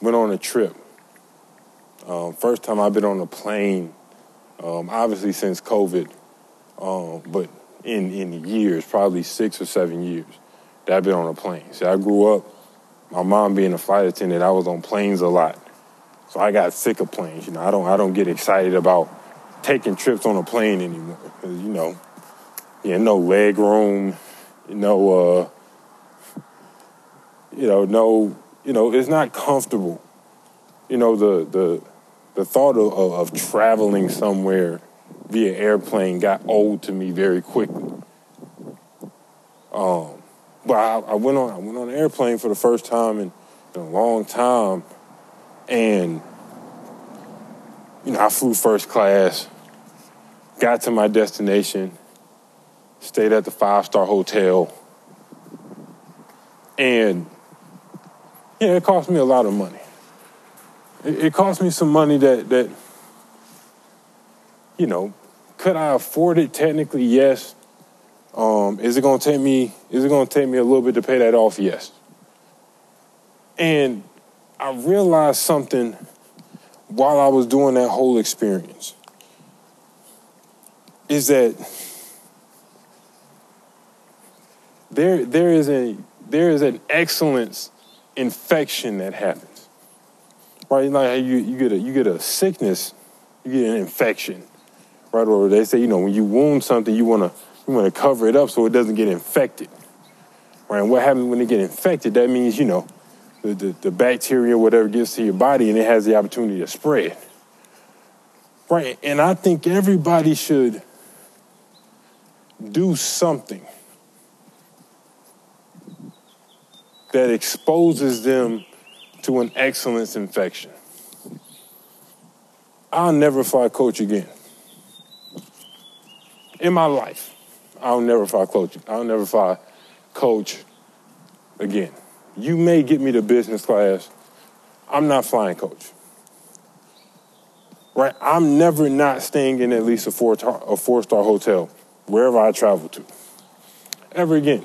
went on a trip. Um, first time I've been on a plane, um, obviously since COVID, um, but in, in years, probably six or seven years, that I've been on a plane. See, I grew up, my mom being a flight attendant, I was on planes a lot. So I got sick of planes. You know, I don't I don't get excited about taking trips on a plane anymore. You know, yeah, no leg room, no, uh, you know, no, you know, it's not comfortable. You know, the the the thought of, of, traveling somewhere via airplane got old to me very quickly. Um, but I, I, went on I went on an airplane for the first time in, in a long time, and you know I flew first class, got to my destination, stayed at the five star hotel, and yeah, it cost me a lot of money. It, it cost me some money that that you know, could I afford it? Technically, yes. Um, is it gonna take me? Is it gonna take me a little bit to pay that off? Yes. And I realized something while I was doing that whole experience. Is that there? There is a there is an excellence infection that happens. Right, like you, you get a you get a sickness, you get an infection, right? Or they say, you know, when you wound something, you wanna you wanna cover it up so it doesn't get infected. Right? And what happens when it get infected? That means, you know, the, the, the bacteria, whatever gets to your body and it has the opportunity to spread. Right. And I think everybody should do something that exposes them to an excellence infection. I'll never fly coach again. In my life, I'll never fly coach. I'll never fly coach again. You may get me to business class. I'm not flying coach. Right? I'm never not staying in at least a four a four star hotel wherever I travel to. Ever again.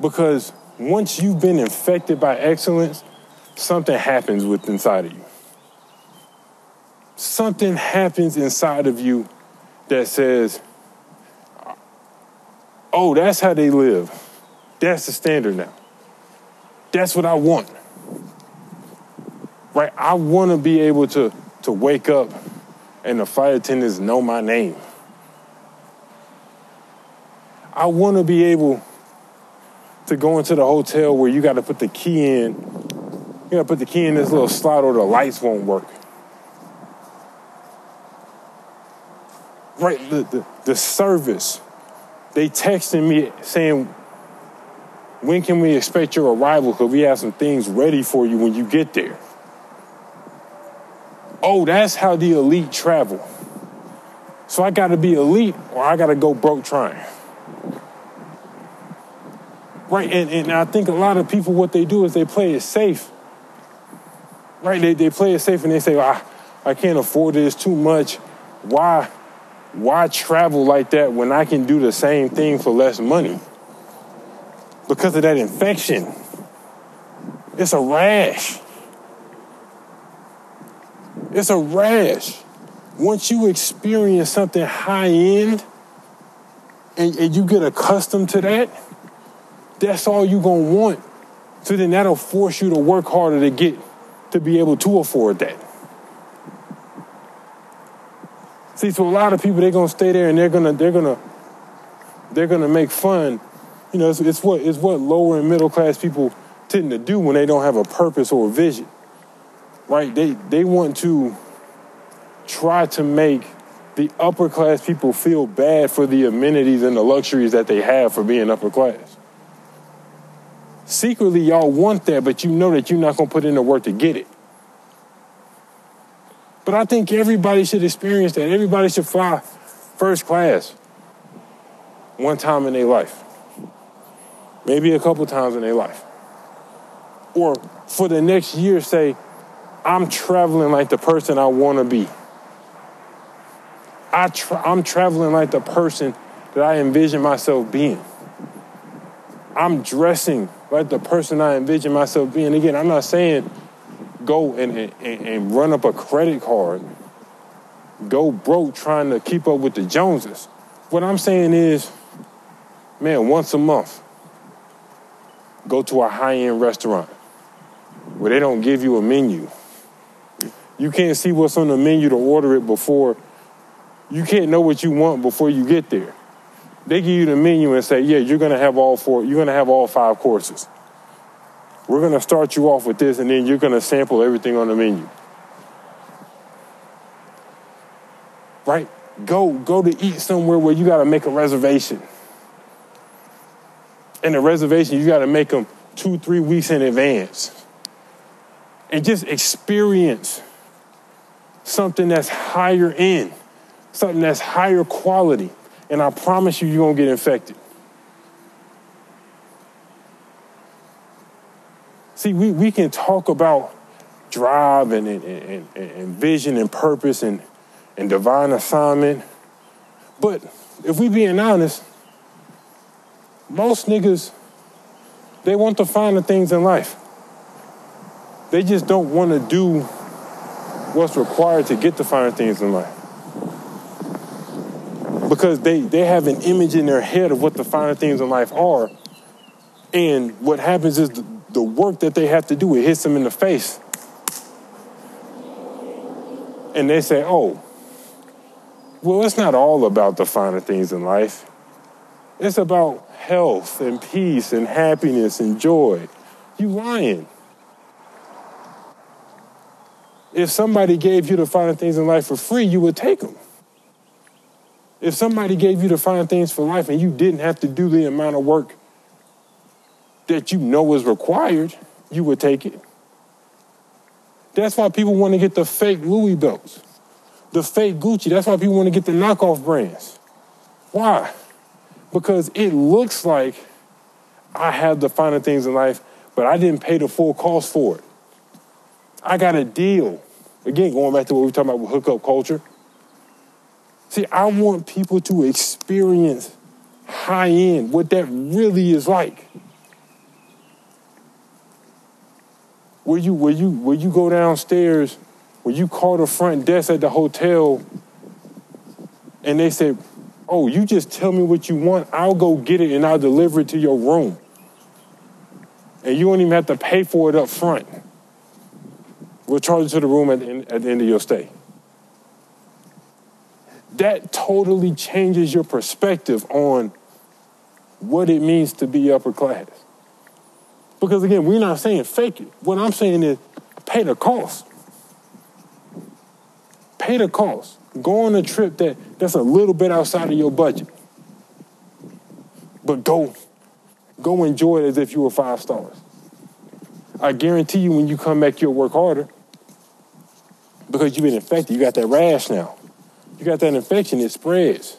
Because once you've been infected by excellence, something happens with inside of you. Something happens inside of you that says, oh, that's how they live. That's the standard now. That's what I want. Right? I want to be able to, to wake up and the flight attendants know my name. I want to be able to go into the hotel where you got to put the key in. You got to put the key in this little slot or the lights won't work. Right, the, the, the service. They texting me saying, when can we expect your arrival? Because we have some things ready for you when you get there. Oh, that's how the elite travel. So I got to be elite or I got to go broke trying. Right, and, and I think a lot of people, what they do is they play it safe. Right, they, they play it safe and they say, well, I, I can't afford it, it's too much. Why, why travel like that when I can do the same thing for less money? Because of that infection. It's a rash. It's a rash. Once you experience something high end and, and you get accustomed to that, that's all you're gonna want. So then that'll force you to work harder to get to be able to afford that. See, so a lot of people they're gonna stay there and they're gonna they're gonna they're gonna make fun. You know, it's, it's what it's what lower and middle class people tend to do when they don't have a purpose or a vision. Right? They they want to try to make the upper class people feel bad for the amenities and the luxuries that they have for being upper class secretly y'all want that, but you know that you're not going to put in the work to get it. But I think everybody should experience that. Everybody should fly first class one time in their life, maybe a couple times in their life. Or for the next year, say, I'm traveling like the person I want to be. I tra- I'm traveling like the person that I envision myself being. I'm dressing right? The person I envision myself being. Again, I'm not saying go and, and, and run up a credit card, go broke trying to keep up with the Joneses. What I'm saying is, man, once a month, go to a high end restaurant where they don't give you a menu. You can't see what's on the menu to order it before. You can't know what you want before you get there. They give you the menu and say, "Yeah, you're gonna have all four. You're gonna have all five courses. We're gonna start you off with this, and then you're gonna sample everything on the menu." Right? Go go to eat somewhere where you got to make a reservation. And the reservation you got to make them two, three weeks in advance, and just experience something that's higher end, something that's higher quality and I promise you, you're gonna get infected. See, we, we can talk about drive and, and, and, and vision and purpose and, and divine assignment, but if we being honest, most niggas, they want the finer things in life. They just don't want to do what's required to get the finer things in life because they, they have an image in their head of what the finer things in life are. And what happens is the, the work that they have to do, it hits them in the face. And they say, oh, well, it's not all about the finer things in life. It's about health and peace and happiness and joy. You lying. If somebody gave you the finer things in life for free, you would take them. If somebody gave you the fine things for life and you didn't have to do the amount of work that you know is required, you would take it. That's why people want to get the fake Louis belts, the fake Gucci. That's why people want to get the knockoff brands. Why? Because it looks like I have the finer things in life, but I didn't pay the full cost for it. I got a deal. Again, going back to what we were talking about with hookup culture. See, I want people to experience high end, what that really is like. Where you where you where you go downstairs, where you call the front desk at the hotel, and they say, "Oh, you just tell me what you want. I'll go get it and I'll deliver it to your room." And you don't even have to pay for it up front. We'll charge it to the room at the end, at the end of your stay that totally changes your perspective on what it means to be upper class. Because again, we're not saying fake it. What I'm saying is pay the cost. Pay the cost. Go on a trip that, that's a little bit outside of your budget. But go, go enjoy it as if you were five stars. I guarantee you when you come back, you'll work harder because you've been infected. You got that rash now you got that infection, it spreads.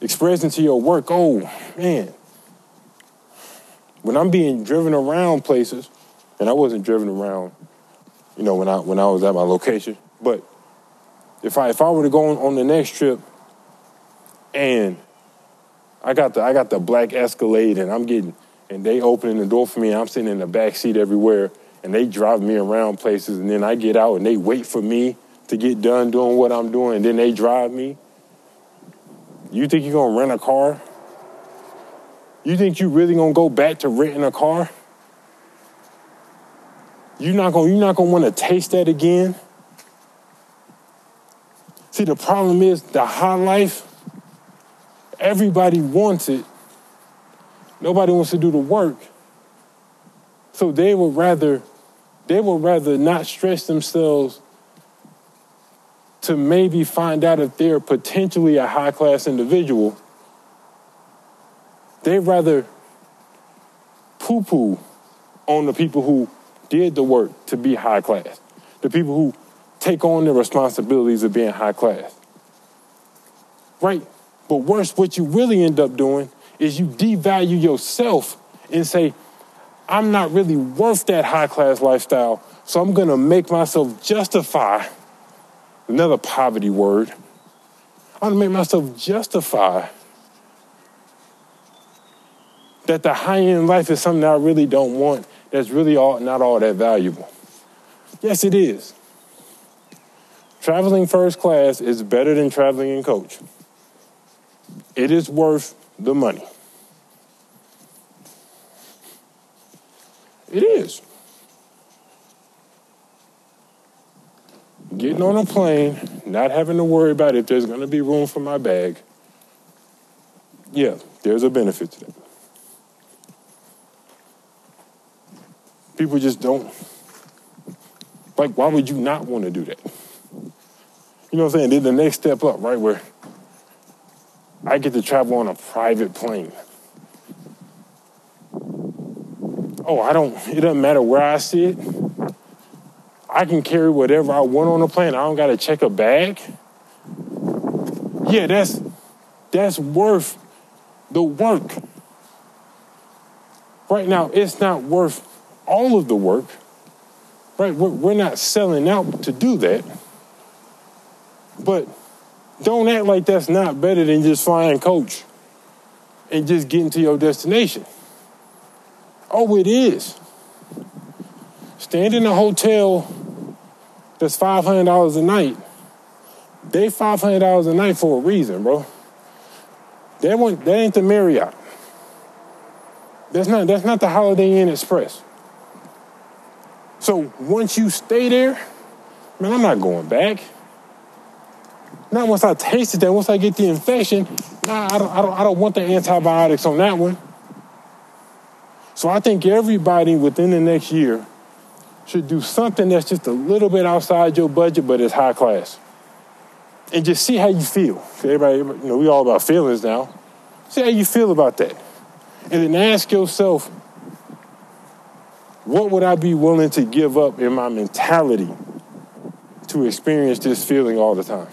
It spreads into your work. Oh, man. When I'm being driven around places, and I wasn't driven around, you know, when I when I was at my location, but if I if I were to go on, on the next trip and I got the I got the black Escalade and I'm getting and they opening the door for me and I'm sitting in the back seat everywhere and they drive me around places and then I get out and they wait for me to get done doing what I'm doing, and then they drive me. You think you're gonna rent a car? You think you really gonna go back to renting a car? You're not gonna you're not gonna want to taste that again. See, the problem is the high life. Everybody wants it. Nobody wants to do the work. So they would rather they would rather not stress themselves to maybe find out if they're potentially a high class individual, they rather poo poo on the people who did the work to be high class, the people who take on the responsibilities of being high class. Right? But worse, what you really end up doing is you devalue yourself and say, I'm not really worth that high class lifestyle, so I'm gonna make myself justify another poverty word. I want to make myself justify that the high end life is something I really don't want, that's really all, not all that valuable. Yes, it is. Traveling first class is better than traveling in coach. It is worth the money. It is. Getting on a plane, not having to worry about if there's going to be room for my bag. Yeah, there's a benefit to that. People just don't. Like, why would you not want to do that? You know what I'm saying? Then the next step up, right, where I get to travel on a private plane. Oh, I don't, it doesn't matter where I sit. I can carry whatever I want on the plane. I don't got to check a bag. Yeah, that's that's worth the work. Right now, it's not worth all of the work. Right? We're, we're not selling out to do that. But don't act like that's not better than just flying coach and just getting to your destination. Oh, it is. Stand in a hotel that's $500 a night. They $500 a night for a reason, bro. That, one, that ain't the Marriott. That's not, that's not the Holiday Inn Express. So once you stay there, man, I'm not going back. Not once I tasted that, once I get the infection, nah, I don't, I don't, I don't want the antibiotics on that one. So I think everybody within the next year should do something that's just a little bit outside your budget, but it's high class. And just see how you feel. Everybody, you know, we all about feelings now. See how you feel about that. And then ask yourself, what would I be willing to give up in my mentality to experience this feeling all the time?